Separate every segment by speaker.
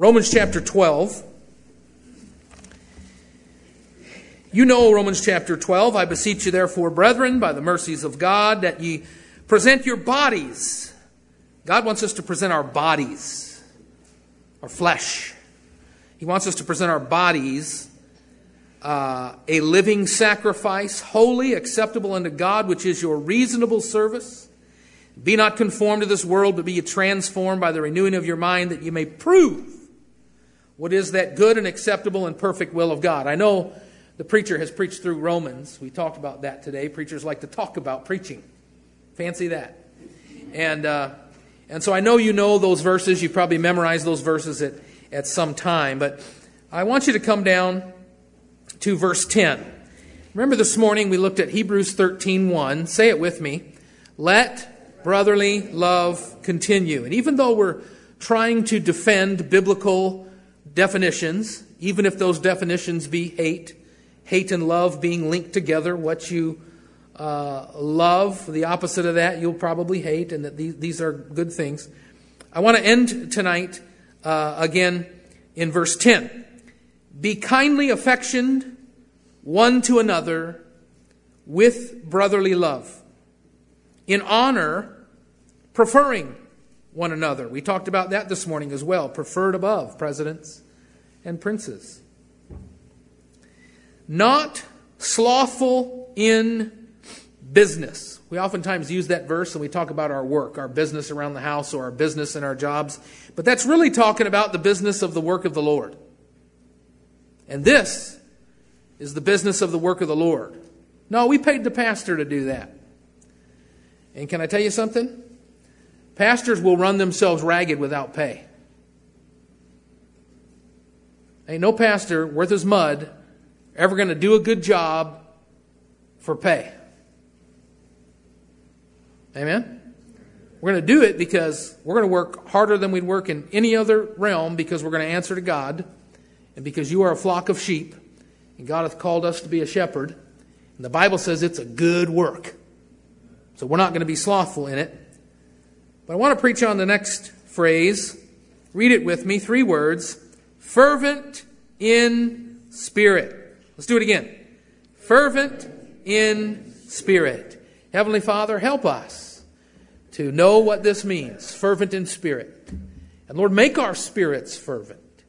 Speaker 1: Romans chapter 12. You know Romans chapter 12. I beseech you, therefore, brethren, by the mercies of God, that ye present your bodies. God wants us to present our bodies, our flesh. He wants us to present our bodies uh, a living sacrifice, holy, acceptable unto God, which is your reasonable service. Be not conformed to this world, but be ye transformed by the renewing of your mind, that you may prove what is that good and acceptable and perfect will of God. I know the preacher has preached through Romans. We talked about that today. Preachers like to talk about preaching. Fancy that. And, uh, and so I know you know those verses. You probably memorized those verses at, at some time. But I want you to come down to verse 10. Remember this morning we looked at Hebrews 13:1. Say it with me. Let brotherly love continue. And even though we're trying to defend biblical definitions, even if those definitions be hate, hate and love being linked together, what you uh, love, the opposite of that, you'll probably hate, and that these, these are good things. I want to end tonight uh, again in verse 10. Be kindly affectioned one to another with brotherly love, in honor, preferring one another. We talked about that this morning as well, preferred above presidents and princes. Not slothful in business. We oftentimes use that verse and we talk about our work, our business around the house, or our business in our jobs. But that's really talking about the business of the work of the Lord. And this is the business of the work of the Lord. No, we paid the pastor to do that. And can I tell you something? Pastors will run themselves ragged without pay. Ain't no pastor worth his mud ever going to do a good job for pay. Amen? We're going to do it because we're going to work harder than we'd work in any other realm because we're going to answer to God and because you are a flock of sheep, and God hath called us to be a shepherd, and the Bible says it's a good work. So we're not going to be slothful in it. But I want to preach on the next phrase. Read it with me, three words. Fervent in spirit. Let's do it again. Fervent in spirit. Heavenly Father, help us to know what this means. Fervent in spirit. And Lord, make our spirits fervent.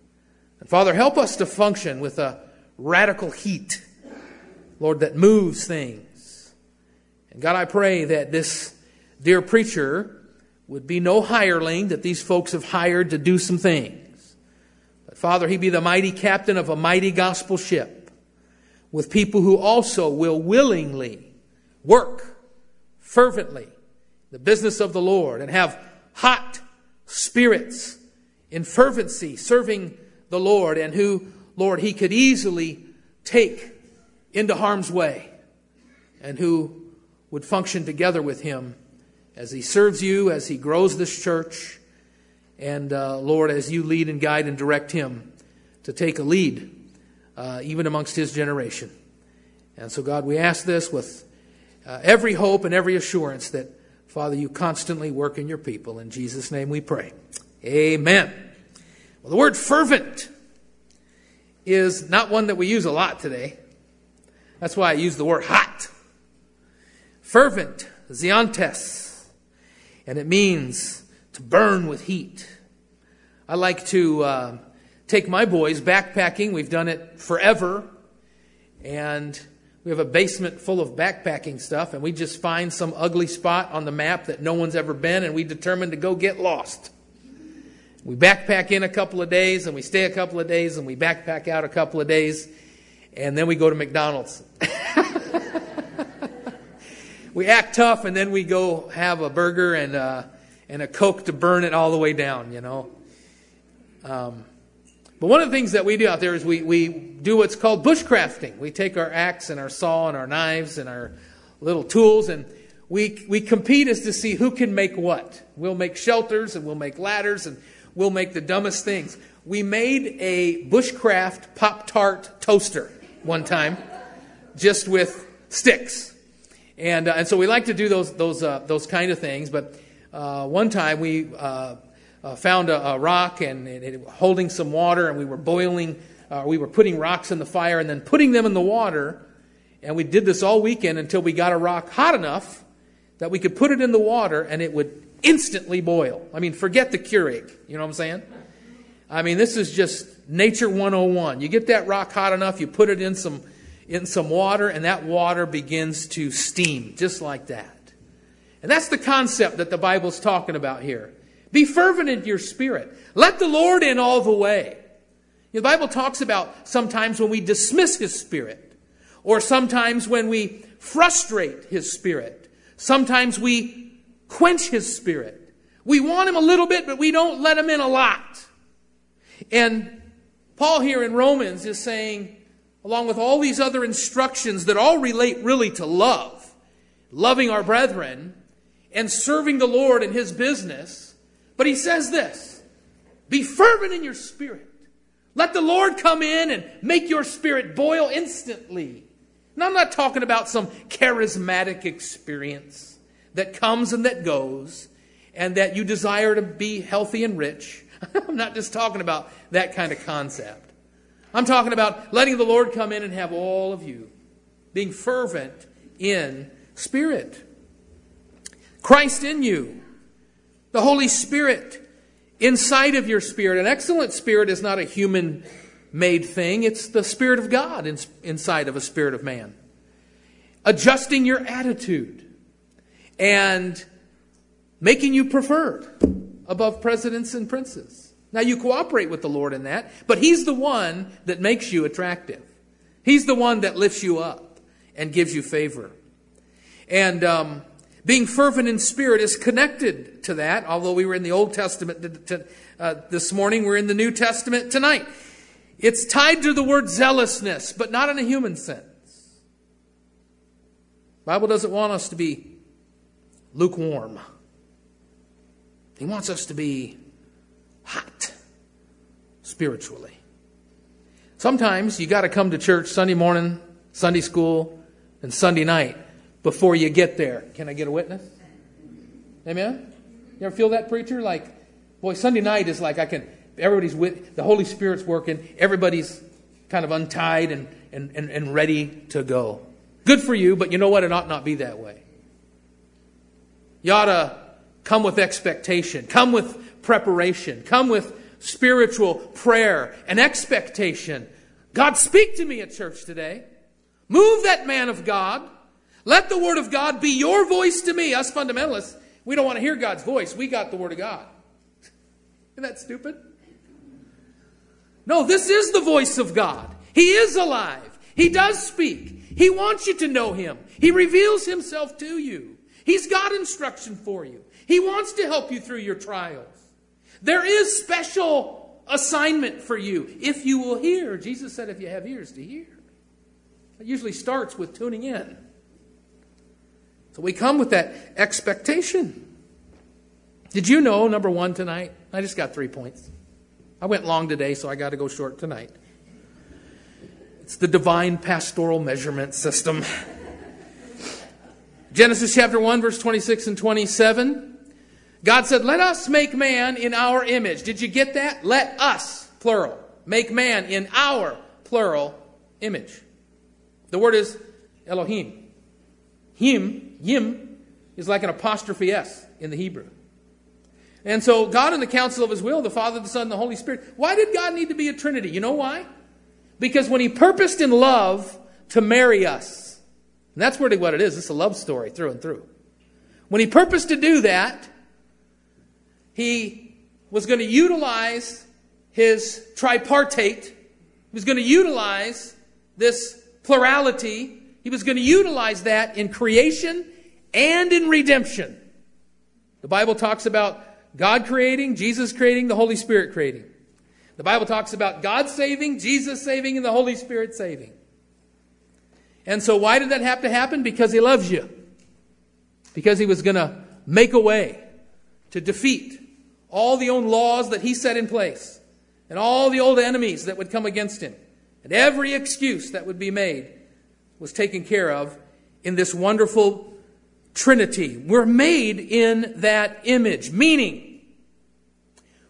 Speaker 1: And Father, help us to function with a radical heat, Lord, that moves things. And God, I pray that this dear preacher would be no hireling that these folks have hired to do some things. But Father, he be the mighty captain of a mighty gospel ship with people who also will willingly work fervently the business of the Lord and have hot spirits in fervency, serving the Lord and who, Lord, he could easily take into harm's way and who would function together with him as he serves you, as he grows this church, and uh, Lord, as you lead and guide and direct him to take a lead, uh, even amongst his generation. And so, God, we ask this with uh, every hope and every assurance that, Father, you constantly work in your people. In Jesus' name we pray. Amen. Well, the word fervent is not one that we use a lot today. That's why I use the word hot. Fervent, zeontes, and it means to burn with heat. I like to uh, take my boys backpacking. We've done it forever. And we have a basement full of backpacking stuff, and we just find some ugly spot on the map that no one's ever been, and we determine to go get lost. We backpack in a couple of days and we stay a couple of days and we backpack out a couple of days and then we go to McDonald's. we act tough and then we go have a burger and, uh, and a Coke to burn it all the way down, you know. Um, but one of the things that we do out there is we, we do what's called bushcrafting. We take our axe and our saw and our knives and our little tools and we, we compete as to see who can make what. We'll make shelters and we'll make ladders and we'll make the dumbest things. We made a bushcraft Pop Tart toaster one time, just with sticks, and uh, and so we like to do those those uh, those kind of things. But uh, one time we uh, uh, found a, a, rock and, and it, holding some water, and we were boiling, uh, we were putting rocks in the fire and then putting them in the water. And we did this all weekend until we got a rock hot enough that we could put it in the water and it would instantly boil. I mean, forget the Keurig. You know what I'm saying? I mean, this is just nature 101. You get that rock hot enough, you put it in some in some water, and that water begins to steam, just like that. And that's the concept that the Bible's talking about here. Be fervent in your spirit. Let the Lord in all the way. The Bible talks about sometimes when we dismiss His Spirit, or sometimes when we frustrate His Spirit. Sometimes we quench His Spirit. We want Him a little bit, but we don't let Him in a lot. And Paul here in Romans is saying, along with all these other instructions that all relate really to love, loving our brethren, and serving the Lord in His business. But he says this Be fervent in your spirit. Let the Lord come in and make your spirit boil instantly. And I'm not talking about some charismatic experience that comes and that goes and that you desire to be healthy and rich. I'm not just talking about that kind of concept. I'm talking about letting the Lord come in and have all of you being fervent in spirit. Christ in you, the Holy Spirit inside of your spirit. An excellent spirit is not a human made thing, it's the Spirit of God inside of a spirit of man. Adjusting your attitude and making you preferred above presidents and princes. Now, you cooperate with the Lord in that, but He's the one that makes you attractive. He's the one that lifts you up and gives you favor. And um, being fervent in spirit is connected to that, although we were in the Old Testament uh, this morning, we're in the New Testament tonight. It's tied to the word zealousness, but not in a human sense. The Bible doesn't want us to be lukewarm. He wants us to be hot spiritually. Sometimes you got to come to church Sunday morning, Sunday school, and Sunday night before you get there. Can I get a witness? Amen? You ever feel that, preacher? Like, boy, Sunday night is like I can, everybody's with, the Holy Spirit's working, everybody's kind of untied and, and, and, and ready to go. Good for you, but you know what? It ought not be that way. You ought to come with expectation, come with preparation, come with spiritual prayer and expectation. God, speak to me at church today. Move that man of God. Let the Word of God be your voice to me. Us fundamentalists, we don't want to hear God's voice. We got the Word of God. Isn't that stupid? No, this is the voice of God. He is alive. He does speak. He wants you to know Him. He reveals Himself to you. He's got instruction for you. He wants to help you through your trials. There is special assignment for you if you will hear. Jesus said, if you have ears to hear. It usually starts with tuning in. So we come with that expectation. Did you know, number one tonight? I just got three points. I went long today, so I got to go short tonight. It's the divine pastoral measurement system. Genesis chapter 1, verse 26 and 27. God said, Let us make man in our image. Did you get that? Let us, plural. Make man in our, plural, image. The word is Elohim. Him, Yim, is like an apostrophe S in the Hebrew. And so, God, in the counsel of His will, the Father, the Son, and the Holy Spirit. Why did God need to be a Trinity? You know why? Because when He purposed in love to marry us, and that's really what it is. It's a love story through and through. When He purposed to do that, He was going to utilize His tripartite. He was going to utilize this plurality he was going to utilize that in creation and in redemption. The Bible talks about God creating, Jesus creating, the Holy Spirit creating. The Bible talks about God saving, Jesus saving, and the Holy Spirit saving. And so, why did that have to happen? Because He loves you. Because He was going to make a way to defeat all the old laws that He set in place and all the old enemies that would come against Him and every excuse that would be made was taken care of in this wonderful Trinity. We're made in that image, meaning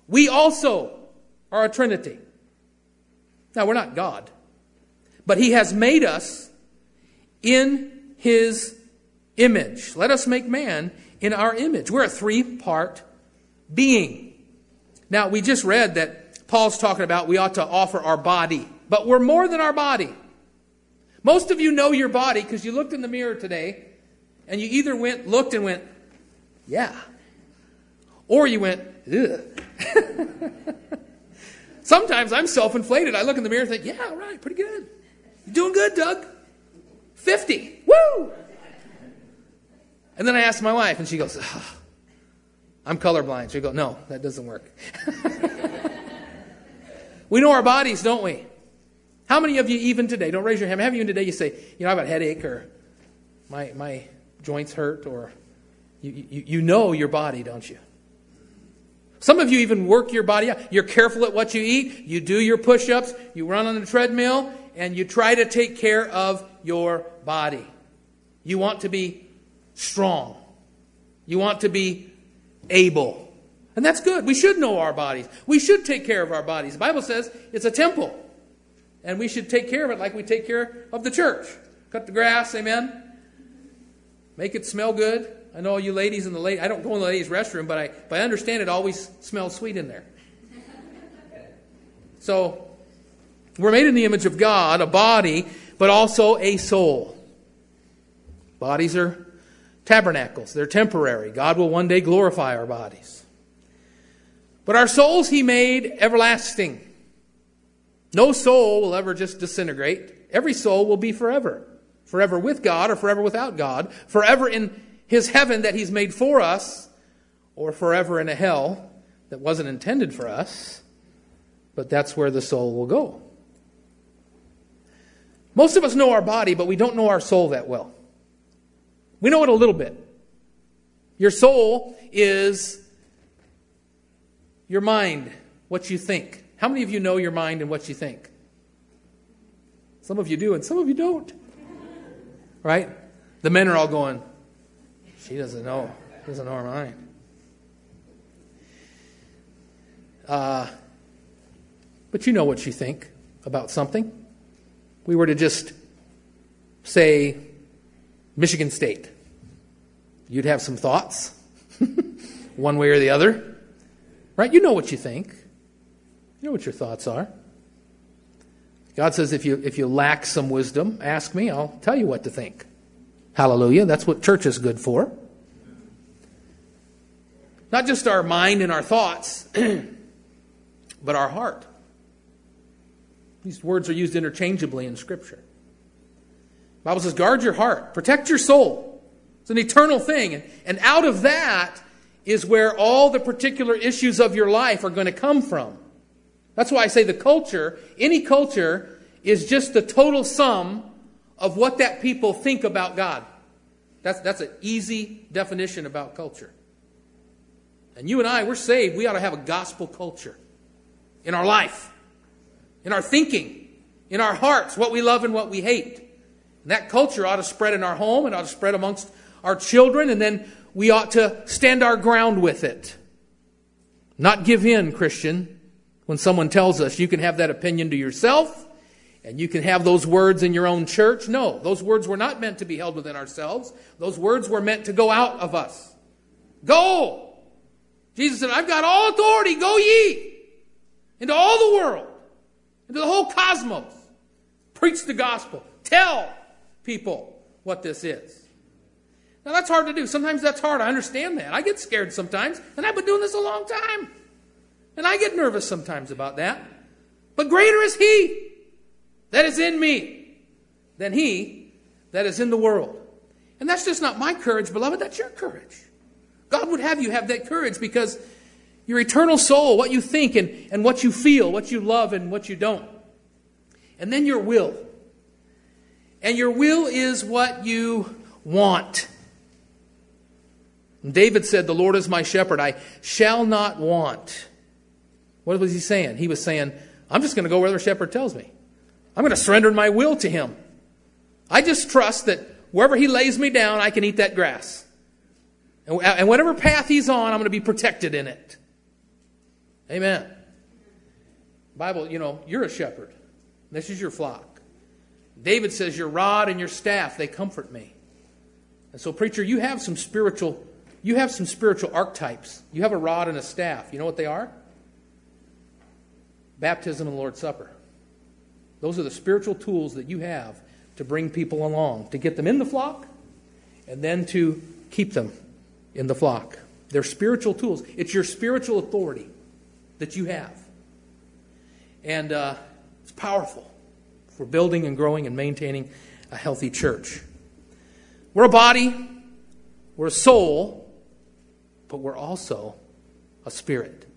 Speaker 1: We also are a Trinity. Now, we're not God, but He has made us in His image. Let us make man in our image. We're a three part being. Now, we just read that Paul's talking about we ought to offer our body, but we're more than our body. Most of you know your body because you looked in the mirror today and you either went, looked and went, yeah, or you went, ugh. Sometimes I'm self inflated. I look in the mirror and think, yeah, all right, pretty good. You're doing good, Doug. 50. Woo! And then I ask my wife, and she goes, oh, I'm colorblind. She go, no, that doesn't work. we know our bodies, don't we? How many of you, even today, don't raise your hand, have you even today, you say, you know, I have a headache or my, my joints hurt or you, you, you know your body, don't you? Some of you even work your body out. You're careful at what you eat. You do your push ups. You run on the treadmill and you try to take care of your body. You want to be strong. You want to be able. And that's good. We should know our bodies. We should take care of our bodies. The Bible says it's a temple. And we should take care of it like we take care of the church. Cut the grass, amen. Make it smell good. I know all you ladies in the late I don't go in the ladies' restroom, but I but I understand it always smells sweet in there. So we're made in the image of God, a body, but also a soul. Bodies are tabernacles, they're temporary. God will one day glorify our bodies. But our souls he made everlasting. No soul will ever just disintegrate. Every soul will be forever. Forever with God or forever without God. Forever in his heaven that he's made for us, or forever in a hell that wasn't intended for us. But that's where the soul will go. Most of us know our body, but we don't know our soul that well. We know it a little bit. Your soul is your mind, what you think. How many of you know your mind and what you think? Some of you do, and some of you don't. Right? The men are all going, she doesn't know. Doesn't know her mind. Uh, but you know what you think about something. We were to just say Michigan State. You'd have some thoughts, one way or the other. Right? You know what you think. You know what your thoughts are. God says, if you, if you lack some wisdom, ask me, I'll tell you what to think. Hallelujah. That's what church is good for. Not just our mind and our thoughts, but our heart. These words are used interchangeably in Scripture. The Bible says, guard your heart, protect your soul. It's an eternal thing. And, out of that is where all the particular issues of your life are going to come from. That's why I say the culture, any culture, is just the total sum of what that people think about God. That's, that's an easy definition about culture. And you and I, we're saved. We ought to have a gospel culture in our life, in our thinking, in our hearts, what we love and what we hate. And that culture ought to spread in our home, it ought to spread amongst our children, and then we ought to stand our ground with it. Not give in, Christian when someone tells us you can have that opinion to yourself and you can have those words in your own church. No, those words were not meant to be held within ourselves. Those words were meant to go out of us. Go! Jesus said, I've got all authority. Go ye into all the world, into the whole cosmos. Preach the gospel. Tell people what this is. Now that's hard to do. Sometimes that's hard. I understand that. I get scared sometimes, and I've been doing this a long time. And I get nervous sometimes about that. But greater is He that is in me than He that is in the world. And that's just not my courage, beloved, that's your courage. God would have you have that courage because your eternal soul, what you think and, and what you feel, what you love and what you don't. And then your will. And your will is what you want. David said, The Lord is my shepherd, I shall not want. What was he saying? He was saying, I'm just going to go where the shepherd tells me. I'm going to surrender my will to him. I just trust that wherever he lays me down, I can eat that grass. And whatever path he's on, I'm going to be protected in it. Amen. Bible, you know, you're a shepherd. This is your flock. David says, Your rod and your staff, they comfort me. And so, preacher, you have some spiritual, you have some spiritual archetypes. You have a rod and a staff. You know what they are? Baptism and the Lord's Supper. Those are the spiritual tools that you have to bring people along, to get them in the flock, and then to keep them in the flock. They're spiritual tools. It's your spiritual authority that you have. And uh, it's powerful for building and growing and maintaining a healthy church. We're a body, we're a soul, but we're also a spirit.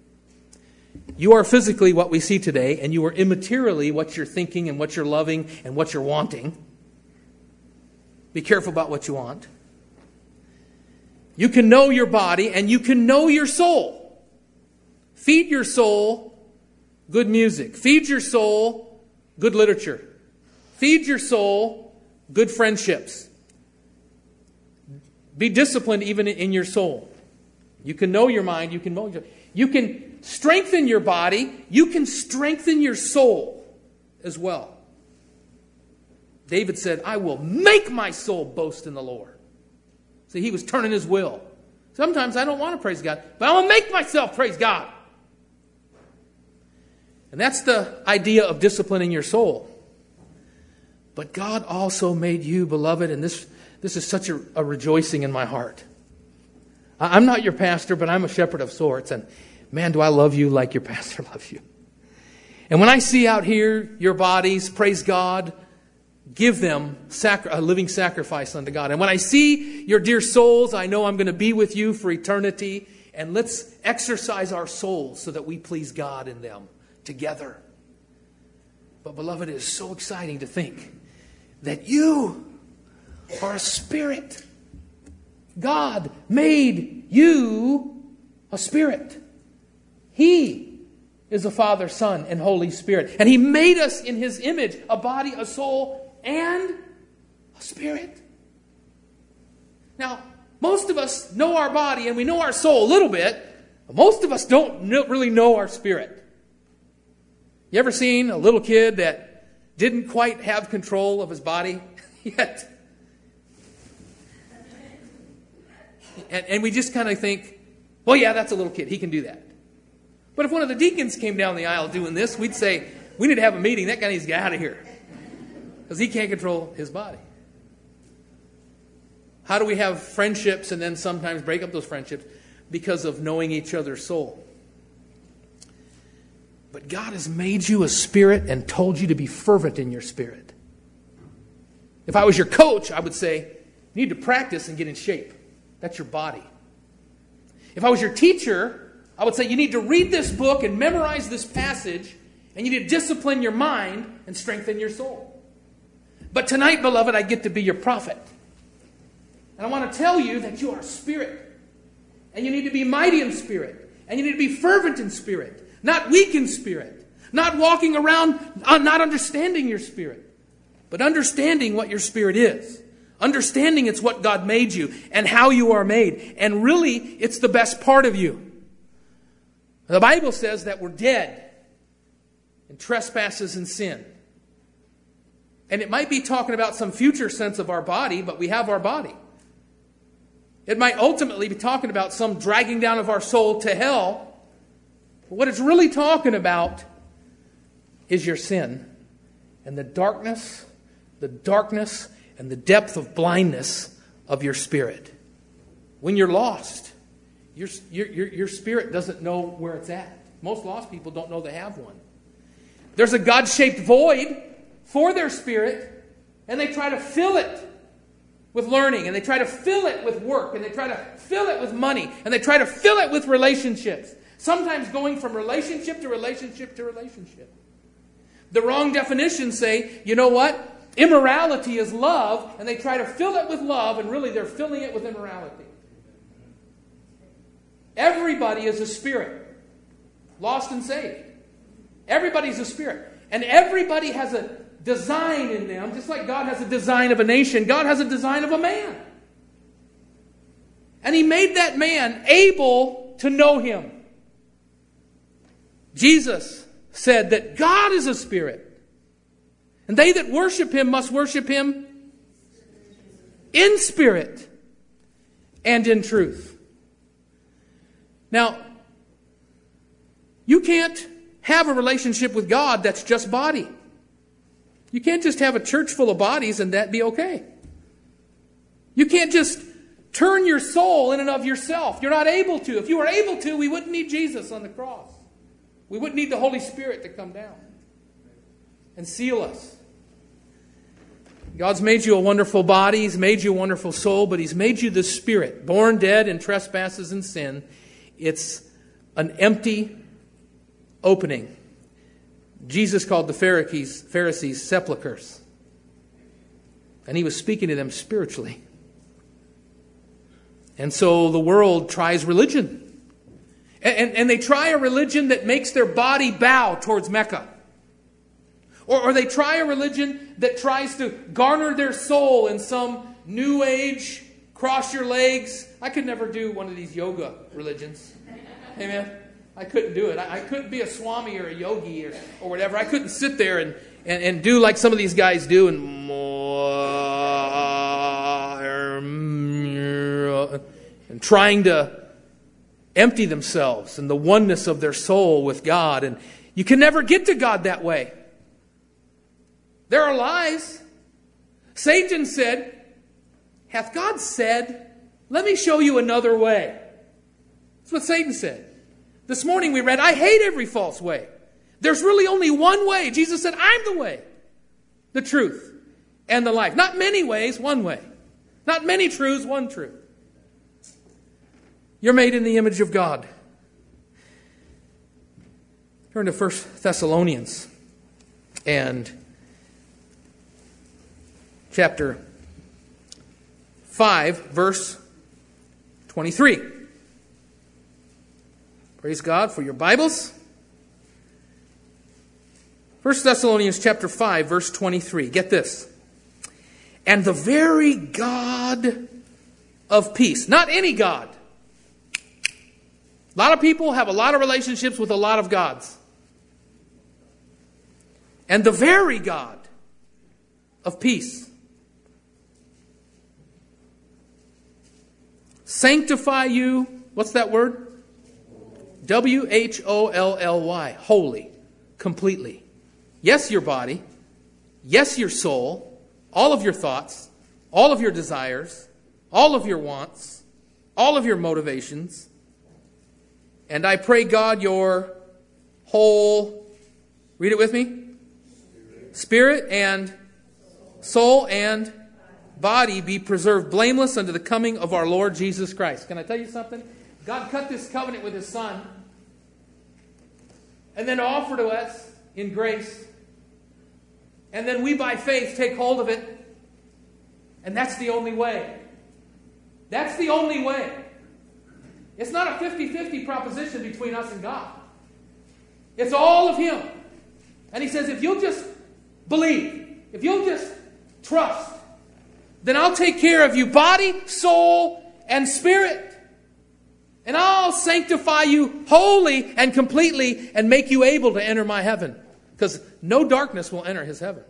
Speaker 1: You are physically what we see today, and you are immaterially what you're thinking and what you're loving and what you're wanting. Be careful about what you want. You can know your body and you can know your soul. Feed your soul good music. Feed your soul good literature. Feed your soul good friendships. Be disciplined even in your soul. You can know your mind, you can know you can strengthen your body, you can strengthen your soul as well. David said, I will make my soul boast in the Lord. See, he was turning his will. Sometimes I don't want to praise God, but I will make myself praise God. And that's the idea of disciplining your soul. But God also made you, beloved, and this, this is such a, a rejoicing in my heart. I'm not your pastor, but I'm a shepherd of sorts. And man, do I love you like your pastor loves you. And when I see out here your bodies, praise God, give them sacri- a living sacrifice unto God. And when I see your dear souls, I know I'm going to be with you for eternity. And let's exercise our souls so that we please God in them together. But, beloved, it is so exciting to think that you are a spirit. God made you a spirit. He is the Father, Son, and Holy Spirit. And He made us in His image a body, a soul, and a spirit. Now, most of us know our body and we know our soul a little bit, but most of us don't really know our spirit. You ever seen a little kid that didn't quite have control of his body yet? And, and we just kind of think, well, yeah, that's a little kid. He can do that. But if one of the deacons came down the aisle doing this, we'd say, we need to have a meeting. That guy needs to get out of here because he can't control his body. How do we have friendships and then sometimes break up those friendships? Because of knowing each other's soul. But God has made you a spirit and told you to be fervent in your spirit. If I was your coach, I would say, you need to practice and get in shape. That's your body. If I was your teacher, I would say you need to read this book and memorize this passage, and you need to discipline your mind and strengthen your soul. But tonight, beloved, I get to be your prophet. And I want to tell you that you are spirit. And you need to be mighty in spirit. And you need to be fervent in spirit, not weak in spirit, not walking around uh, not understanding your spirit, but understanding what your spirit is. Understanding it's what God made you and how you are made. And really, it's the best part of you. The Bible says that we're dead in trespasses and sin. And it might be talking about some future sense of our body, but we have our body. It might ultimately be talking about some dragging down of our soul to hell. But what it's really talking about is your sin and the darkness, the darkness and the depth of blindness of your spirit. When you're lost, your, your, your, your spirit doesn't know where it's at. Most lost people don't know they have one. There's a God shaped void for their spirit, and they try to fill it with learning, and they try to fill it with work, and they try to fill it with money, and they try to fill it with relationships. Sometimes going from relationship to relationship to relationship. The wrong definitions say, you know what? Immorality is love, and they try to fill it with love, and really they're filling it with immorality. Everybody is a spirit, lost and saved. Everybody's a spirit. And everybody has a design in them, just like God has a design of a nation, God has a design of a man. And He made that man able to know Him. Jesus said that God is a spirit, and they that worship him must worship him in spirit and in truth. Now, you can't have a relationship with God that's just body. You can't just have a church full of bodies and that be okay. You can't just turn your soul in and of yourself. You're not able to. If you were able to, we wouldn't need Jesus on the cross. We wouldn't need the Holy Spirit to come down and seal us. God's made you a wonderful body, He's made you a wonderful soul, but He's made you the spirit, born dead in trespasses and sin. It's an empty opening. Jesus called the Pharisees, Pharisees sepulchres. And he was speaking to them spiritually. And so the world tries religion. And, and, and, they try a religion that makes their body bow towards Mecca. Or, or they try a religion that tries to garner their soul in some new age, cross your legs. I could never do one of these yoga religions. Amen. I couldn't do it. I, I couldn't be a swami or a yogi or, or whatever. I couldn't sit there and, and, and do like some of these guys do and and trying to empty themselves and the oneness of their soul with God. And you can never get to God that way. There are lies. Satan said, Hath God said, Let me show you another way? That's what Satan said. This morning we read, I hate every false way. There's really only one way. Jesus said, I'm the way, the truth, and the life. Not many ways, one way. Not many truths, one truth. You're made in the image of God. Turn to 1 Thessalonians and chapter 5, verse 23. Praise God for your Bibles. 1 Thessalonians chapter 5 verse 23. Get this. And the very God of peace, not any God, a lot of people have a lot of relationships with a lot of gods. And the very God of peace sanctify you. What's that word? W H O L L Y. Holy. Completely. Yes, your body. Yes, your soul. All of your thoughts. All of your desires. All of your wants. All of your motivations and I pray, God, your whole, read it with me, spirit and soul and body be preserved blameless unto the coming of our Lord Jesus Christ. Can I tell you something? God cut this covenant with his son and then offer to us in grace. And then we, by faith, take hold of it. And that's the only way. That's the only way. It's not a 50 50 proposition between us and God. It's all of Him. And He says, if you'll just believe, if you'll just trust, then I'll take care of you, body, soul, and spirit. And I'll sanctify you wholly and completely and make you able to enter my heaven. Because no darkness will enter his heaven.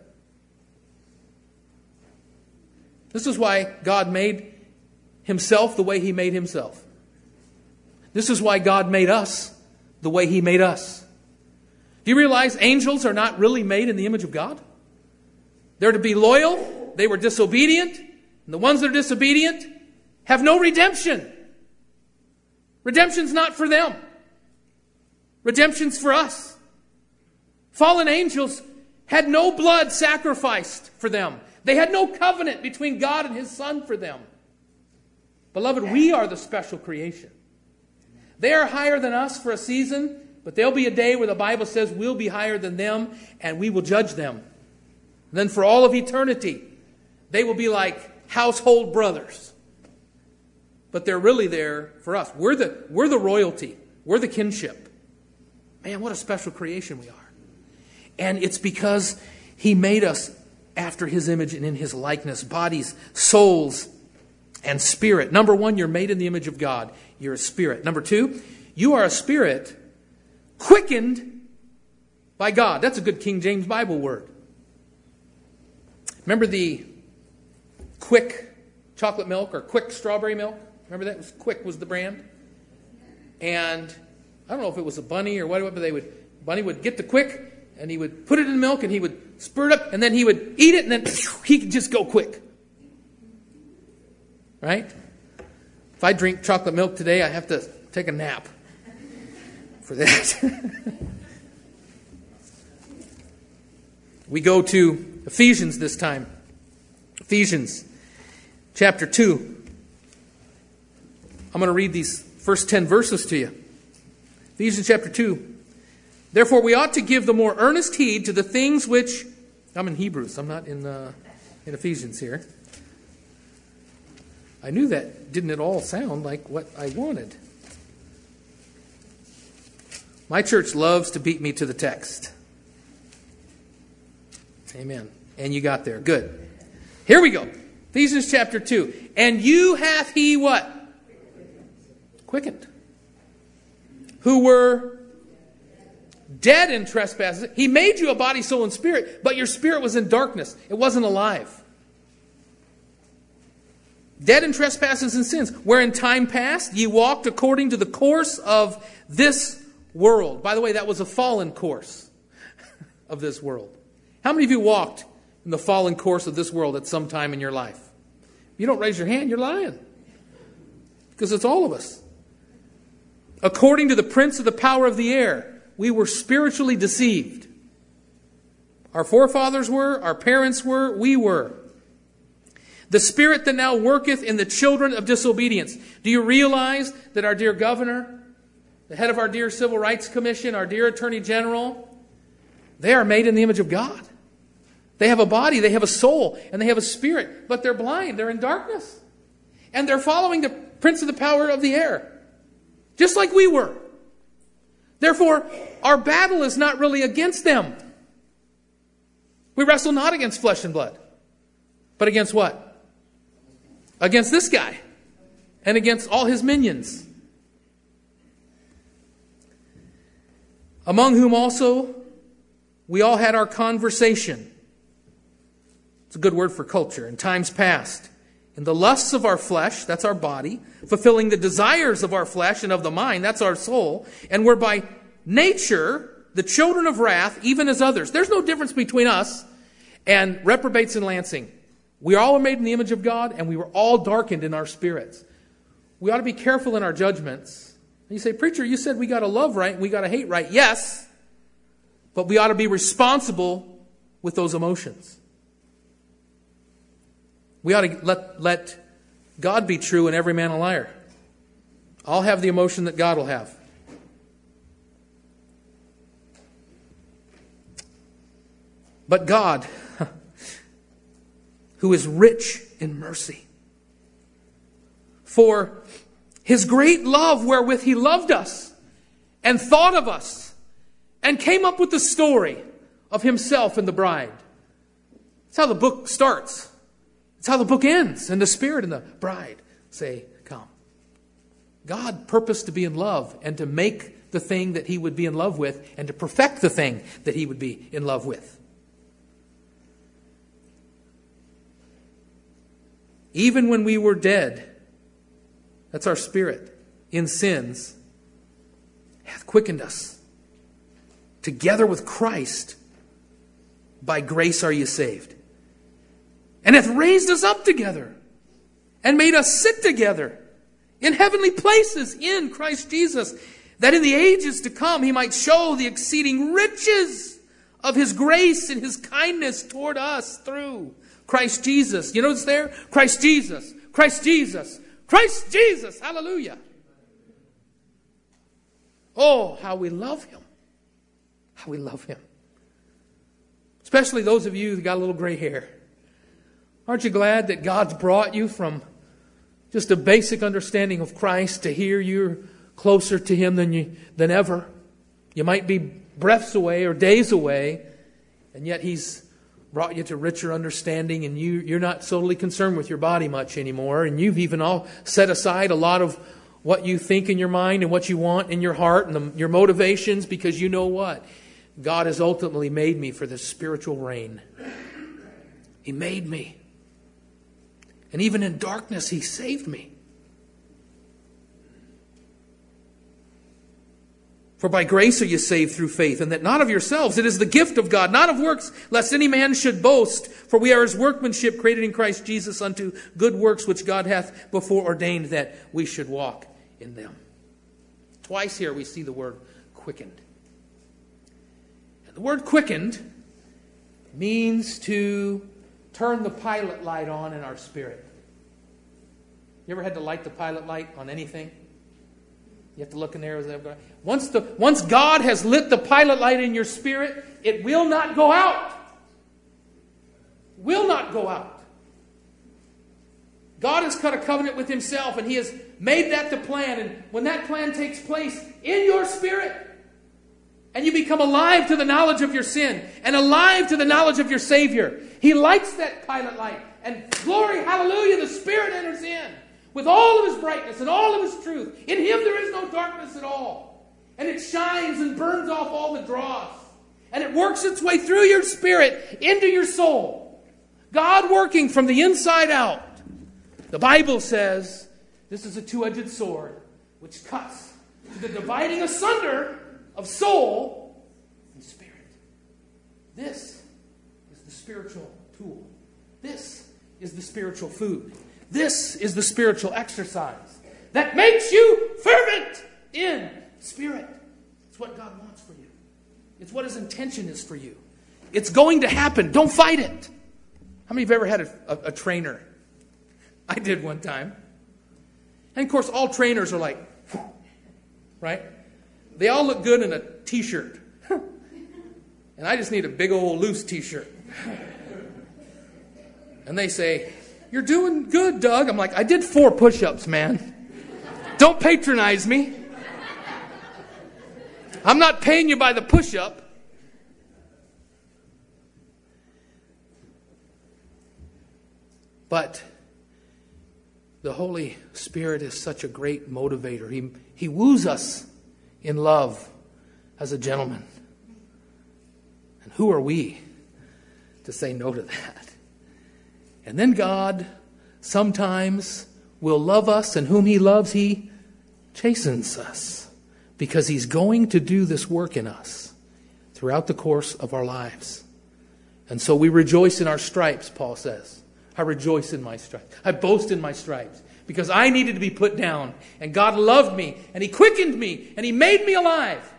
Speaker 1: This is why God made himself the way he made himself. This is why God made us the way He made us. Do you realize angels are not really made in the image of God? They're to be loyal, they were disobedient, and the ones that are disobedient have no redemption. Redemption's not for them. Redemption's for us. Fallen angels had no blood sacrificed for them. They had no covenant between God and His Son for them. Beloved, we are the special creation. They are higher than us for a season, but there'll be a day where the Bible says we'll be higher than them and we will judge them. And then for all of eternity, they will be like household brothers. But they're really there for us. We're the, we're the royalty, we're the kinship. Man, what a special creation we are. And it's because He made us after His image and in His likeness bodies, souls, and spirit. Number one, you're made in the image of God. You're a spirit. Number two, you are a spirit quickened by God. That's a good King James Bible word. Remember the Quik chocolate milk or Quik strawberry milk? Remember that? Was Quik was the brand. And I don't know if it was a bunny or what, but they would bunny would get the quick and he would put it in the milk and he would spurt up and then he would eat it and then he could just go quick. Right? If I drink chocolate milk today, I have to take a nap for that. we go to Ephesians this time. Ephesians chapter 2. I'm going to read these first 10 verses to you. Ephesians chapter 2. Therefore, we ought to give the more earnest heed to the things which. I'm in Hebrews, I'm not in, uh, in Ephesians here. I knew that didn't at all sound like what I wanted. My church loves to beat me to the text. Amen. And you got there. Good. Here we go. Ephesians chapter 2. And you hath he what? Quickened. Who were dead in trespasses. He made you a body, soul, and spirit, but your spirit was in darkness. It wasn't alive. Dead in trespasses and sins, where in time past ye walked according to the course of this world. By the way, that was a fallen course of this world. How many of you walked in the fallen course of this world at some time in your life? You don't raise your hand, you're lying. Because it's all of us. According to the prince of the power of the air, we were spiritually deceived. Our forefathers were, our parents were, we were. The spirit that now worketh in the children of disobedience. Do you realize that our dear governor, the head of our dear Civil Rights Commission, our dear Attorney General, they are made in the image of God. They have a body, they have a soul, and they have a spirit, but they're blind, they're in darkness. And they're following the prince of the power of the air, just like we were. Therefore, our battle is not really against them. We wrestle not against flesh and blood, but against what? Against this guy and against all his minions. Among whom also we all had our conversation. It's a good word for culture. In times past, in the lusts of our flesh, that's our body, fulfilling the desires of our flesh and of the mind, that's our soul, and we're by nature the children of wrath, even as others. There's no difference between us and reprobates in Lansing. We all are made in the image of God, and we were all darkened in our spirits. We ought to be careful in our judgments. And you say, Preacher, you said we got to love right and we got to hate right. Yes, but we ought to be responsible with those emotions. We ought to let, let God be true and every man a liar. I'll have the emotion that God will have. But God, who is rich in mercy, for his great love wherewith he loved us and thought of us and came up with the story of himself and the bride. That's how the book starts. It's how the book ends. And the Spirit and the bride say, Come. God purposed to be in love and to make the thing that he would be in love with and to perfect the thing that he would be in love with. Even when we were dead, that's our spirit, in sins, hath quickened us. Together with Christ, by grace are you saved. And hath raised us up together, and made us sit together in heavenly places in Christ Jesus, that in the ages to come he might show the exceeding riches of his grace and his kindness toward us through Christ Jesus. You know what's there? Christ Jesus. Christ Jesus. Christ Jesus. Hallelujah. Oh, how we love him. How we love him. Especially those of you that got a little gray hair. Aren't you glad that God's brought you from just a basic understanding of Christ to here you're closer to him than you than ever? You might be breaths away or days away, and yet he's brought you to richer understanding and you, you're not solely concerned with your body much anymore. And you've even all set aside a lot of what you think in your mind and what you want in your heart and the, your motivations because you know what? God has ultimately made me for this spiritual reign. He made me. And even in darkness, He saved me. For by grace are you saved through faith, and that not of yourselves. It is the gift of God, not of works, lest any man should boast. For we are his workmanship, created in Christ Jesus unto good works, which God hath before ordained that we should walk in them. Twice here we see the word quickened. And the word quickened means to turn the pilot light on in our spirit. You ever had to light the pilot light on anything? You have to look in there. Once, the, once God has lit the pilot light in your spirit, it will not go out. Will not go out. God has cut a covenant with Himself, and He has made that the plan. And when that plan takes place in your spirit, and you become alive to the knowledge of your sin and alive to the knowledge of your Savior, He lights that pilot light. And glory, hallelujah, the Spirit enters in with all of his brightness and all of his truth. In him there is no darkness at all. And it shines and burns off all the dross. And it works its way through your spirit into your soul. God working from the inside out. The Bible says this is a two edged sword which cuts to the dividing asunder of soul and spirit. This is the spiritual tool. This is the spiritual food. This is the spiritual exercise that makes you fervent in spirit. It's what God wants for you, it's what His intention is for you. It's going to happen. Don't fight it. How many of you have ever had a, a, a trainer? I did one time. And of course, all trainers are like, right? They all look good in a t shirt. and I just need a big old loose t shirt. and they say, you're doing good, Doug. I'm like, I did four push ups, man. Don't patronize me. I'm not paying you by the push up. But the Holy Spirit is such a great motivator. He, he woos us in love as a gentleman. And who are we to say no to that? And then God sometimes will love us, and whom He loves, He chastens us because He's going to do this work in us throughout the course of our lives. And so we rejoice in our stripes, Paul says. I rejoice in my stripes. I boast in my stripes because I needed to be put down. And God loved me, and He quickened me, and He made me alive.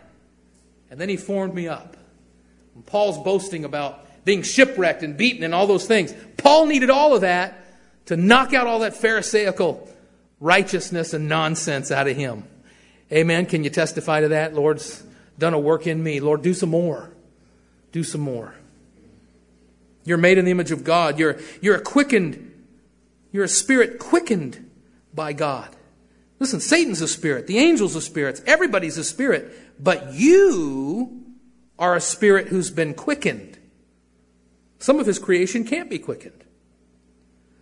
Speaker 1: And then He formed me up. And Paul's boasting about being shipwrecked and beaten and all those things. Paul needed all of that to knock out all that Pharisaical righteousness and nonsense out of him. Amen. Can you testify to that? Lord's done a work in me. Lord, do some more. Do some more. You're made in the image of God. You're, you're a quickened, you're a spirit quickened by God. Listen, Satan's a spirit. The angels are spirits. Everybody's a spirit. But you are a spirit who's been quickened. Some of his creation can't be quickened.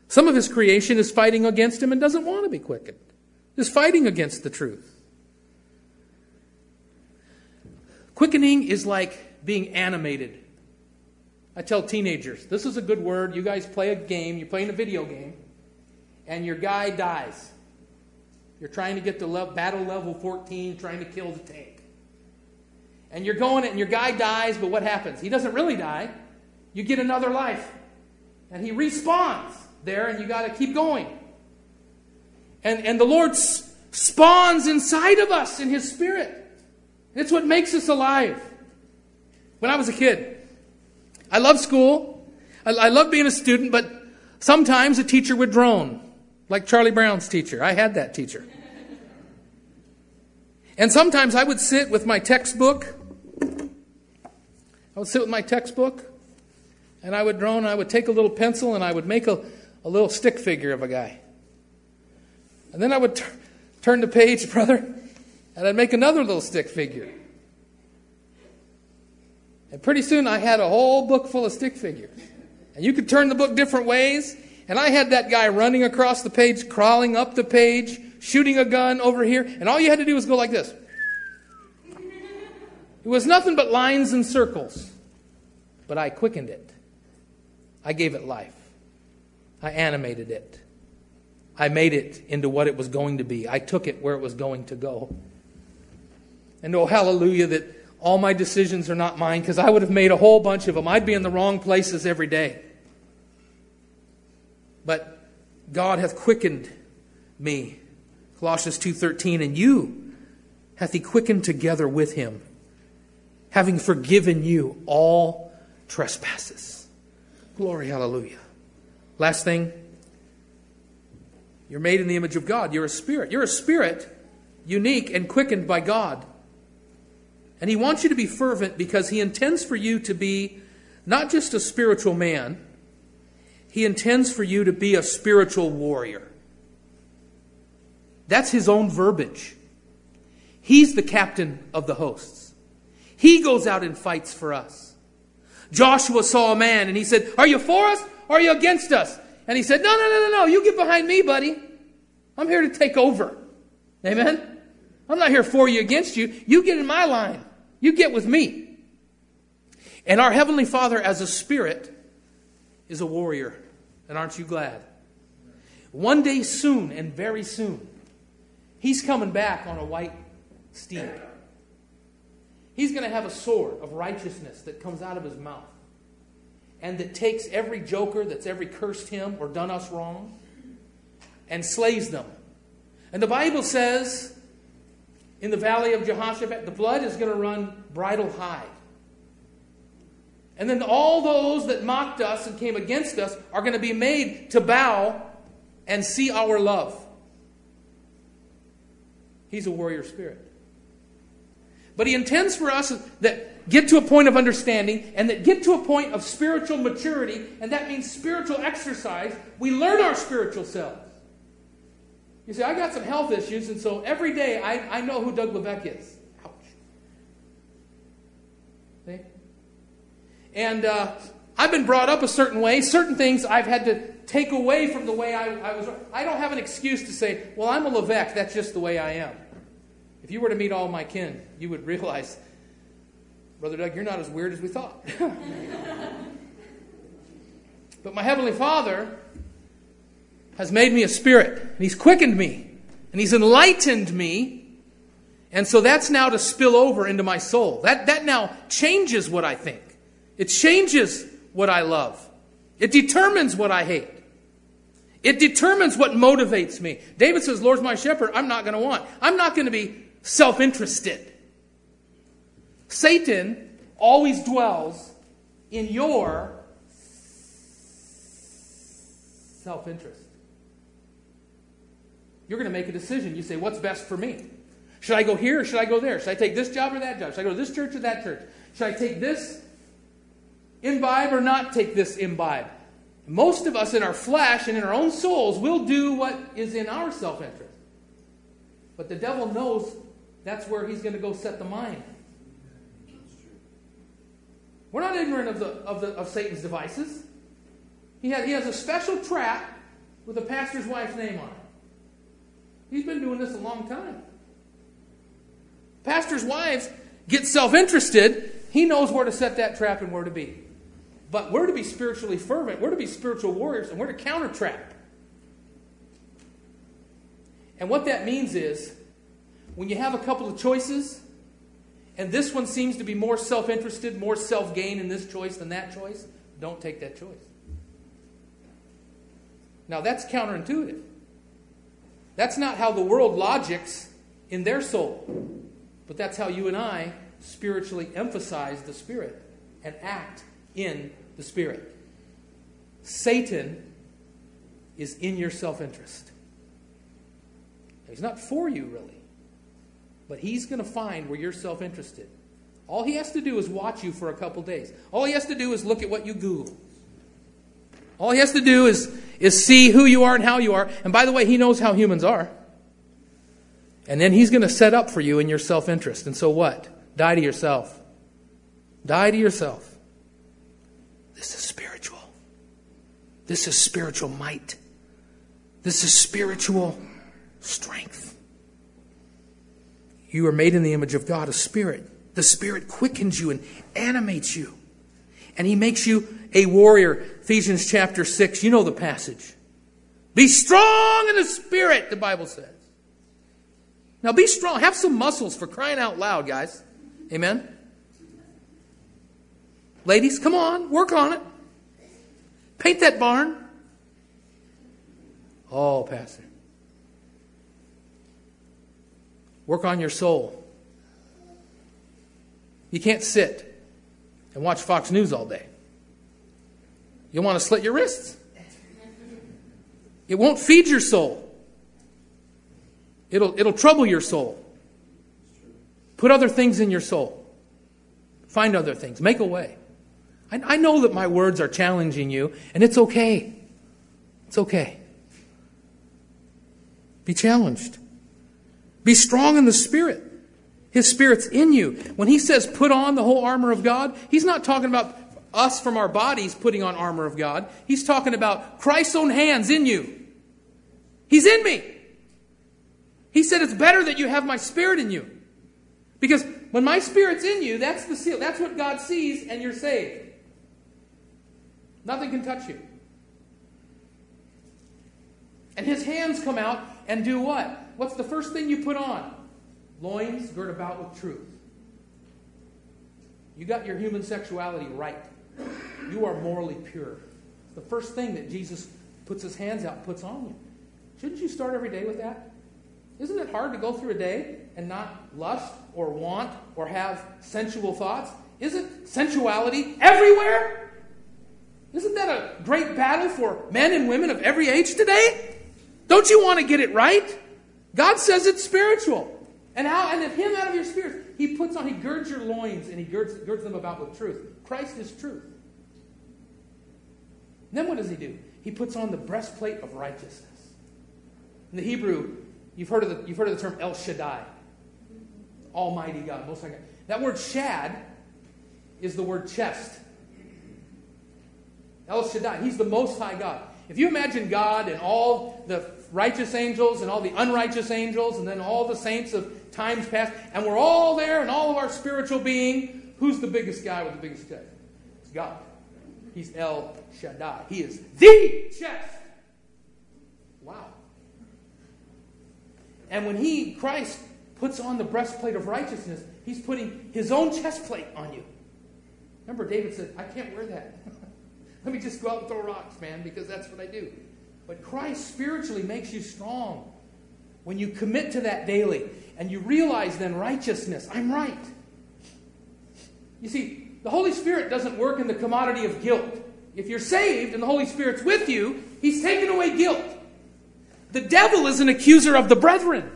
Speaker 1: Some of his creation is fighting against him and doesn't want to be quickened, is fighting against the truth. Quickening is like being animated. I tell teenagers, this is a good word. You guys play a game, you're playing a video game, and your guy dies. You're trying to get to level, battle level 14, trying to kill the tank. And you're going, it, and your guy dies, but what happens? He doesn't really die you get another life. And he respawns there, and you got to keep going. And, and the Lord spawns inside of us in his spirit. It's what makes us alive. When I was a kid, I loved school. I, I loved being a student, but sometimes a teacher would drone, like Charlie Brown's teacher. I had that teacher. And sometimes I would sit with my textbook. I would sit with my textbook and I would draw and I would take a little pencil and I would make a, a little stick figure of a guy. And then I would t- turn the page, brother, and I'd make another little stick figure. And pretty soon I had a whole book full of stick figures. And you could turn the book different ways. And I had that guy running across the page, crawling up the page, shooting a gun over here. And all you had to do was go like this. It was nothing but lines and circles, but I quickened it. I gave it life. I animated it. I made it into what it was going to be. I took it where it was going to go. And oh, hallelujah, that all my decisions are not mine because I would have made a whole bunch of them. I'd be in the wrong places every day. But God hath quickened me. Colossians 2:13 and you hath he quickened together with him having forgiven you all trespasses. Glory hallelujah. Last thing you're made in the image of God. You're a spirit. You're a spirit unique and quickened by God. And he wants you to be fervent because he intends for you to be not just a spiritual man, he intends for you to be a spiritual warrior. That's his own verbiage. He's the captain of the hosts. He goes out and fights for us. Joshua saw a man and he said, Are you for us or are you against us? And he said, No, no, no, no, no. You get behind me, buddy. I'm here to take over. Amen? I'm not here for you, against you. You get in my line. You get with me. And our Heavenly Father, as a spirit, is a warrior. And aren't you glad? One day soon, and very soon, He's coming back on a white steed. He's going to have a sword of righteousness that comes out of his mouth and that takes every joker that's ever cursed him or done us wrong and slays them. And the Bible says in the valley of Jehoshaphat, the blood is going to run bridle high. And then all those that mocked us and came against us are going to be made to bow and see our love. He's a warrior spirit. But he intends for us that get to a point of understanding and that get to a point of spiritual maturity, and that means spiritual exercise. We learn our spiritual selves. You see, I got some health issues, and so every day I, I know who Doug Levesque is. Ouch. See? And uh, I've been brought up a certain way. Certain things I've had to take away from the way I, I was. I don't have an excuse to say, well, I'm a Levesque. That's just the way I am. If you were to meet all my kin, you would realize, Brother Doug, you're not as weird as we thought. but my Heavenly Father has made me a spirit, and He's quickened me, and He's enlightened me. And so that's now to spill over into my soul. That, that now changes what I think. It changes what I love. It determines what I hate. It determines what motivates me. David says, Lord's my shepherd, I'm not going to want. I'm not going to be self interested. Satan always dwells in your self interest. You're going to make a decision. You say, What's best for me? Should I go here or should I go there? Should I take this job or that job? Should I go to this church or that church? Should I take this imbibe or not take this imbibe? Most of us in our flesh and in our own souls will do what is in our self interest. But the devil knows that's where he's going to go set the mind. We're not ignorant of, the, of, the, of Satan's devices. He, has he has a special trap with a pastor's wife's name on it. He's been doing this a long time. Pastors' wives get self interested. He knows where to set that trap and where to be. But we're to be spiritually fervent, we're to be spiritual warriors, and we're to counter trap. And what that means is when you have a couple of choices, and this one seems to be more self interested, more self gain in this choice than that choice, don't take that choice. Now, that's counterintuitive. That's not how the world logics in their soul. But that's how you and I spiritually emphasize the Spirit and act in the Spirit. Satan is in your self interest. He's not for you, really. But he's going to find where you're self interested. All he has to do is watch you for a couple days. All he has to do is look at what you Google. All he has to do is, is see who you are and how you are. And by the way, he knows how humans are. And then he's going to set up for you in your self interest. And so what? Die to yourself. Die to yourself. This is spiritual. This is spiritual might. This is spiritual strength. You are made in the image of God, a spirit The Spirit quickens you and animates you. And He makes you a warrior. Ephesians chapter 6, you know the passage. Be strong in the Spirit, the Bible says. Now be strong. Have some muscles for crying out loud, guys. Amen? Ladies, come on, work on it. Paint that barn. Oh, Pastor. Work on your soul. You can't sit and watch Fox News all day. You'll want to slit your wrists. It won't feed your soul. It'll, it'll trouble your soul. Put other things in your soul. Find other things. Make a way. I, I know that my words are challenging you, and it's okay. It's okay. Be challenged. Be strong in the Spirit. His Spirit's in you. When he says put on the whole armor of God, he's not talking about us from our bodies putting on armor of God. He's talking about Christ's own hands in you. He's in me. He said it's better that you have my Spirit in you. Because when my Spirit's in you, that's the seal. That's what God sees, and you're saved. Nothing can touch you. And his hands come out and do what? What's the first thing you put on? Loins girt about with truth. You got your human sexuality right. You are morally pure. The first thing that Jesus puts his hands out puts on you. Shouldn't you start every day with that? Isn't it hard to go through a day and not lust or want or have sensual thoughts? Isn't sensuality everywhere? Isn't that a great battle for men and women of every age today? Don't you want to get it right? God says it's spiritual. And how and if him out of your spirit, he puts on, he girds your loins and he girds, girds them about with truth. Christ is truth. And then what does he do? He puts on the breastplate of righteousness. In the Hebrew, you've heard of the, you've heard of the term El Shaddai. Almighty God, Most High God. That word shad is the word chest. El Shaddai. He's the Most High God. If you imagine God and all the righteous angels and all the unrighteous angels and then all the saints of times past, and we're all there and all of our spiritual being, who's the biggest guy with the biggest chest? It's God. He's El Shaddai. He is the chest. Wow. And when he, Christ, puts on the breastplate of righteousness, he's putting his own chest plate on you. Remember, David said, I can't wear that. Let me just go out and throw rocks, man, because that's what I do. But Christ spiritually makes you strong. When you commit to that daily and you realize then righteousness, I'm right. You see, the Holy Spirit doesn't work in the commodity of guilt. If you're saved and the Holy Spirit's with you, He's taken away guilt. The devil is an accuser of the brethren.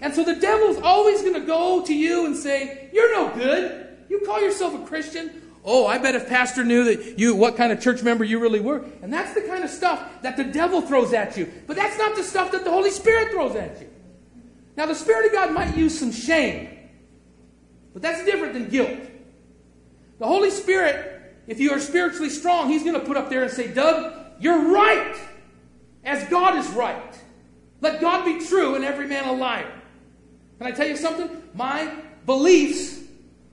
Speaker 1: And so the devil's always going to go to you and say, You're no good. You call yourself a Christian. Oh, I bet if pastor knew that you what kind of church member you really were. And that's the kind of stuff that the devil throws at you. But that's not the stuff that the Holy Spirit throws at you. Now the Spirit of God might use some shame. But that's different than guilt. The Holy Spirit, if you are spiritually strong, he's going to put up there and say, "Doug, you're right. As God is right. Let God be true and every man a liar." Can I tell you something? My beliefs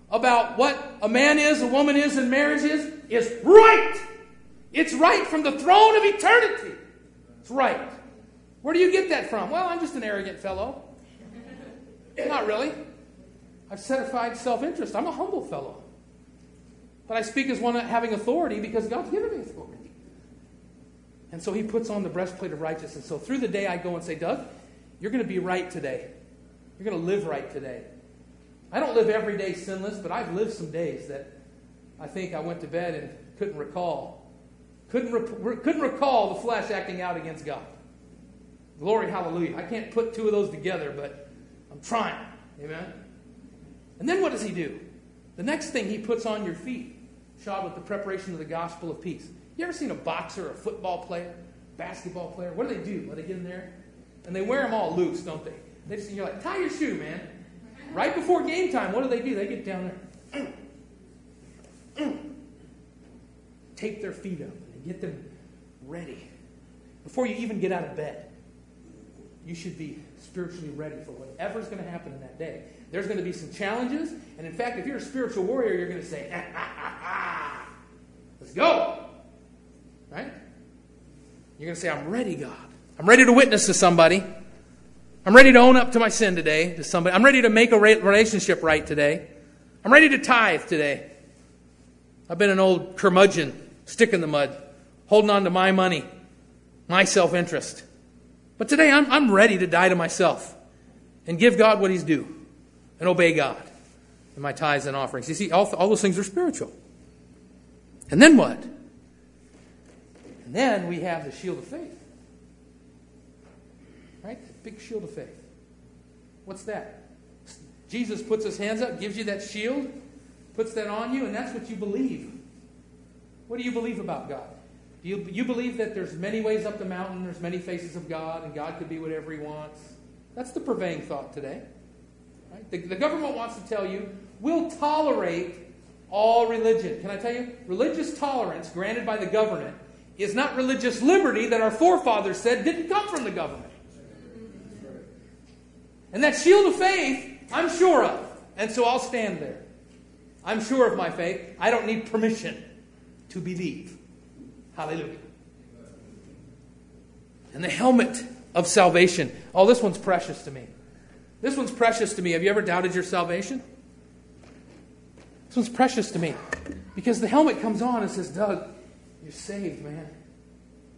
Speaker 1: about what a man is, a woman is, and marriage is, is right. It's right from the throne of eternity. It's right. Where do you get that from? Well, I'm just an arrogant fellow. Not really. I've set aside self interest. I'm a humble fellow. But I speak as one having authority because God's given me authority. And so he puts on the breastplate of righteousness. So through the day, I go and say, Doug, you're going to be right today. You're going to live right today. I don't live every day sinless, but I've lived some days that I think I went to bed and couldn't recall. Couldn't, re- couldn't recall the flesh acting out against God. Glory, hallelujah. I can't put two of those together, but I'm trying. Amen? And then what does he do? The next thing he puts on your feet, shod with the preparation of the gospel of peace. You ever seen a boxer, a football player, basketball player? What do they do when they get in there? And they wear them all loose, don't they? They just, you're like, tie your shoe, man. Right before game time, what do they do? They get down there, take their feet up, and get them ready before you even get out of bed. you should be spiritually ready for whatever's going to happen in that day. There's going to be some challenges, and in fact, if you're a spiritual warrior, you're going to say, ah, ah, ah, let's go. Right? You're going to say, I'm ready, God. I'm ready to witness to somebody. I'm ready to own up to my sin today to somebody. I'm ready to make a relationship right today. I'm ready to tithe today. I've been an old curmudgeon, stick in the mud, holding on to my money, my self interest. But today I'm, I'm ready to die to myself and give God what He's due and obey God in my tithes and offerings. You see, all, all those things are spiritual. And then what? And then we have the shield of faith. Right? Big shield of faith. What's that? Jesus puts his hands up, gives you that shield, puts that on you, and that's what you believe. What do you believe about God? Do you, you believe that there's many ways up the mountain, there's many faces of God, and God could be whatever he wants? That's the prevailing thought today. Right? The, the government wants to tell you, we'll tolerate all religion. Can I tell you? Religious tolerance granted by the government is not religious liberty that our forefathers said didn't come from the government. And that shield of faith, I'm sure of. And so I'll stand there. I'm sure of my faith. I don't need permission to believe. Hallelujah. And the helmet of salvation. Oh, this one's precious to me. This one's precious to me. Have you ever doubted your salvation? This one's precious to me. Because the helmet comes on and says, Doug, you're saved, man.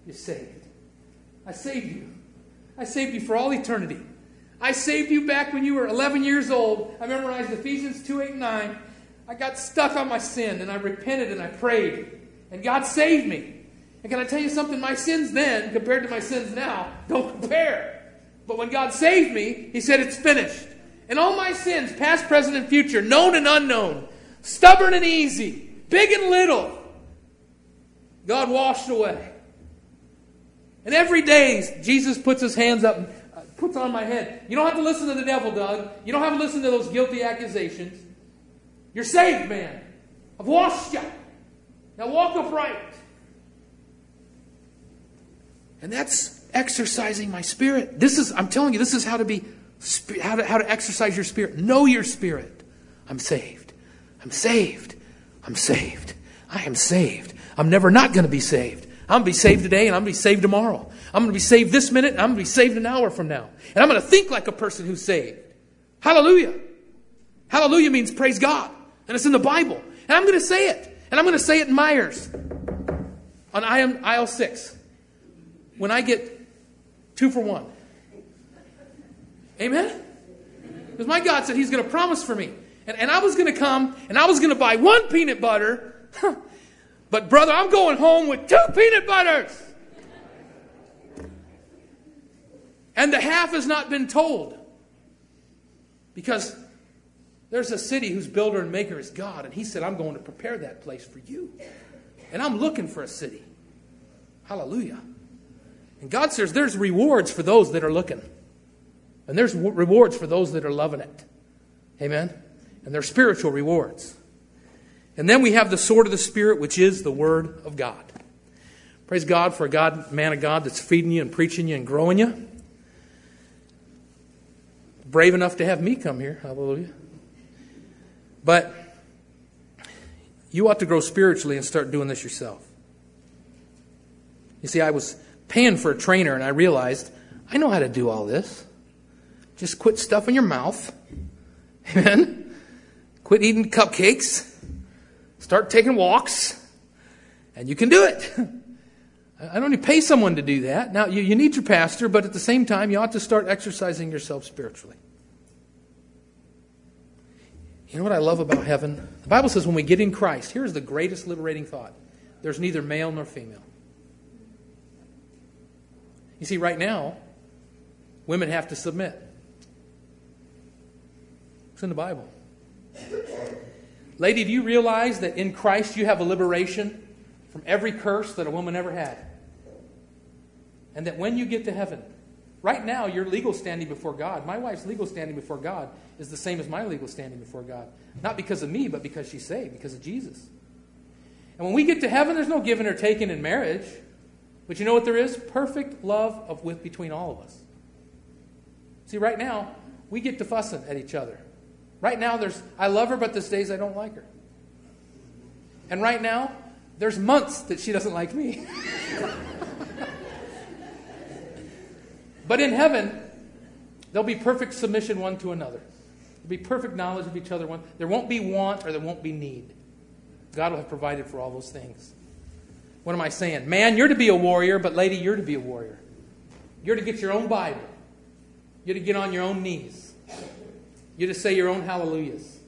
Speaker 1: You're saved. I saved you. I saved you for all eternity. I saved you back when you were 11 years old. I memorized Ephesians 2 8 and 9. I got stuck on my sin and I repented and I prayed. And God saved me. And can I tell you something? My sins then, compared to my sins now, don't compare. But when God saved me, He said, It's finished. And all my sins, past, present, and future, known and unknown, stubborn and easy, big and little, God washed away. And every day, Jesus puts his hands up puts on my head. You don't have to listen to the devil, Doug. You don't have to listen to those guilty accusations. You're saved, man. I've washed you. Now walk upright. And that's exercising my spirit. This is, I'm telling you, this is how to be, how to, how to exercise your spirit. Know your spirit. I'm saved. I'm saved. I'm saved. I am saved. I'm never not going to be saved. I'm going to be saved today and I'm going to be saved tomorrow. I'm going to be saved this minute and I'm going to be saved an hour from now. And I'm going to think like a person who's saved. Hallelujah. Hallelujah means praise God. And it's in the Bible. And I'm going to say it. And I'm going to say it in Meijer on aisle six. When I get Two for one. Amen? Because my God said He's going to promise for me. And, and I was going to come and I was going to buy one peanut butter. But, brother, I'm going home with two peanut butters. And the half has not been told. Because there's a city whose builder and maker is God. And He said, I'm going to prepare that place for you. And I'm looking for a city. Hallelujah. And God says there's rewards for those that are looking. And there's rewards for those that are loving it. Amen? And they're spiritual rewards. And then we have the sword of the Spirit, which is the Word of God. Praise God for a God, man of God that's feeding you and preaching you and growing you. Brave enough to have me come here. Hallelujah. But you ought to grow spiritually and start doing this yourself. You see, I was paying for a trainer and I realized I know how to do all this. Just quit stuffing your mouth. Amen. Quit eating cupcakes. Start taking walks. And you can do it. I don't need to pay someone to do that. Now, you, you need your pastor, but at the same time, you ought to start exercising yourself spiritually. You know what I love about heaven? The Bible says when we get in Christ, here's the greatest liberating thought there's neither male nor female. You see, right now, women have to submit. It's in the Bible. Lady, do you realize that in Christ you have a liberation from every curse that a woman ever had? And that when you get to heaven, right now your legal standing before God, my wife's legal standing before God is the same as my legal standing before God. Not because of me, but because she's saved, because of Jesus. And when we get to heaven, there's no giving or taking in marriage. But you know what there is? Perfect love of with between all of us. See, right now, we get to fussing at each other. Right now, there's, I love her, but there's days I don't like her. And right now, there's months that she doesn't like me. but in heaven, there'll be perfect submission one to another. There'll be perfect knowledge of each other. One. There won't be want or there won't be need. God will have provided for all those things. What am I saying? Man, you're to be a warrior, but lady, you're to be a warrior. You're to get your own Bible. You're to get on your own knees. You're to say your own hallelujahs.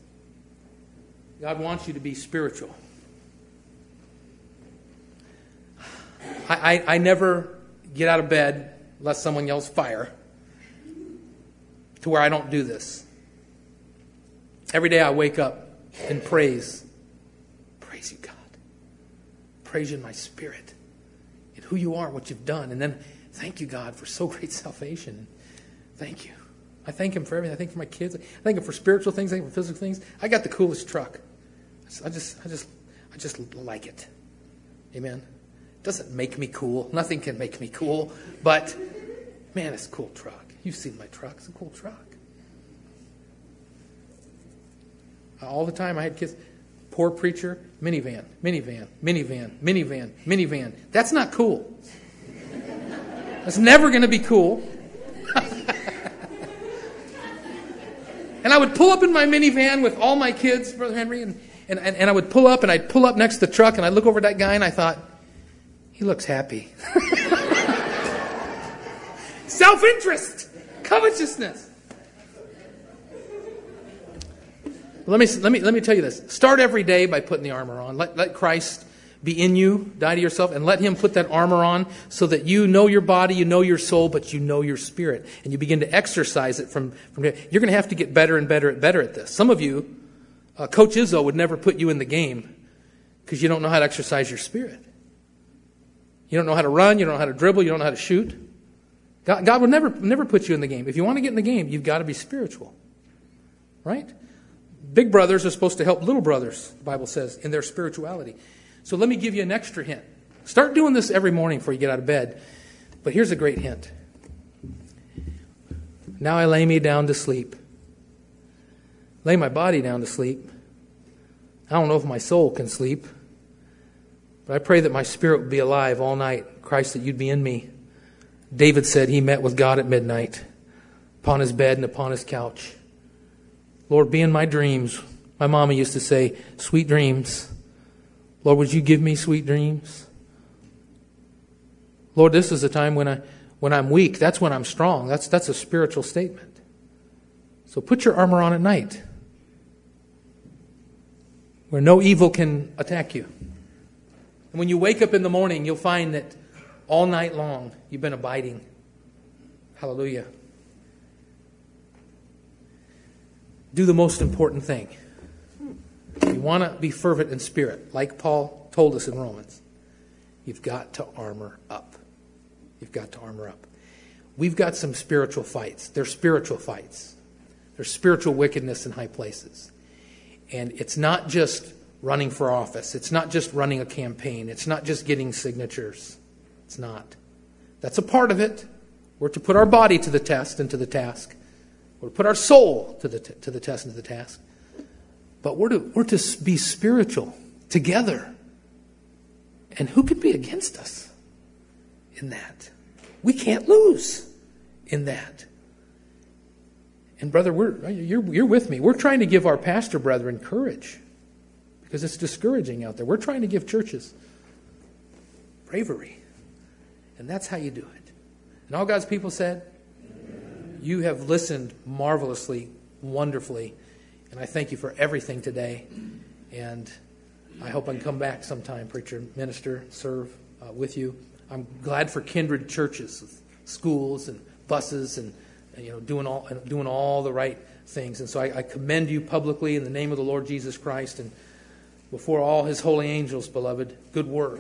Speaker 1: God wants you to be spiritual. I, I, I never get out of bed unless someone yells fire to where I don't do this. Every day I wake up and praise. Praise you, God. Praise you in my spirit and who you are what you've done. And then thank you, God, for so great salvation. Thank you. I thank Him for everything. I thank Him for my kids. I thank Him for spiritual things. I thank Him for physical things. I got the coolest truck. I just, I just, I just like it. Amen. It doesn't make me cool. Nothing can make me cool. But man, it's a cool truck. You've seen my truck. It's a cool truck. Uh, all the time I had kids. Poor preacher, minivan, minivan, minivan, minivan, minivan. That's not cool. That's never going to be cool. and I would pull up in my minivan with all my kids, Brother Henry, and, and, and, and I would pull up and I'd pull up next to the truck and I'd look over at that guy and I thought, he looks happy. Self interest, covetousness. Let me, let, me, let me tell you this. Start every day by putting the armor on. Let, let Christ be in you, die to yourself, and let Him put that armor on so that you know your body, you know your soul, but you know your spirit. And you begin to exercise it from, from You're going to have to get better and better and better at this. Some of you, uh, Coach Izzo would never put you in the game because you don't know how to exercise your spirit. You don't know how to run, you don't know how to dribble, you don't know how to shoot. God, God would never, never put you in the game. If you want to get in the game, you've got to be spiritual. Right? Big brothers are supposed to help little brothers, the Bible says, in their spirituality. So let me give you an extra hint. Start doing this every morning before you get out of bed. But here's a great hint. Now I lay me down to sleep. Lay my body down to sleep. I don't know if my soul can sleep, but I pray that my spirit would be alive all night. Christ, that you'd be in me. David said he met with God at midnight upon his bed and upon his couch. Lord, be in my dreams. My mama used to say, sweet dreams. Lord, would you give me sweet dreams? Lord, this is a time when, I, when I'm weak. That's when I'm strong. That's, that's a spiritual statement. So put your armor on at night where no evil can attack you. And when you wake up in the morning, you'll find that all night long you've been abiding. Hallelujah. do the most important thing. You want to be fervent in spirit, like Paul told us in Romans. You've got to armor up. You've got to armor up. We've got some spiritual fights. They're spiritual fights. There's spiritual wickedness in high places. And it's not just running for office. It's not just running a campaign. It's not just getting signatures. It's not. That's a part of it. We're to put our body to the test and to the task. We're to put our soul to the, t- to the test and to the task. But we're to, we're to be spiritual together. And who could be against us in that? We can't lose in that. And brother, we're, uh, you're, you're with me. We're trying to give our pastor brethren courage because it's discouraging out there. We're trying to give churches bravery. And that's how you do it. And all God's people said, you have listened marvelously, wonderfully, and I thank you for everything today. And I hope I can come back sometime, preacher, minister, serve uh, with you. I'm glad for kindred churches, schools, and buses, and, and you know, doing all doing all the right things. And so I, I, commend you publicly in the name of the Lord Jesus Christ and before all His holy angels, beloved. Good work.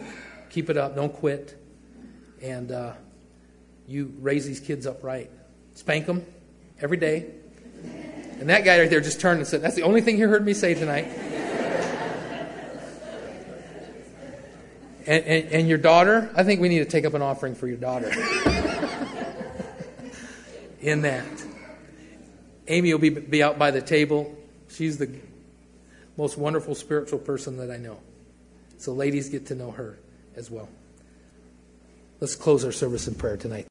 Speaker 1: Keep it up. Don't quit. And uh, you raise these kids up right. Spank them every day. And that guy right there just turned and said, That's the only thing he heard me say tonight. and, and, and your daughter, I think we need to take up an offering for your daughter. In that. Amy will be, be out by the table. She's the most wonderful spiritual person that I know. So, ladies, get to know her as well. Let's close our service in prayer tonight.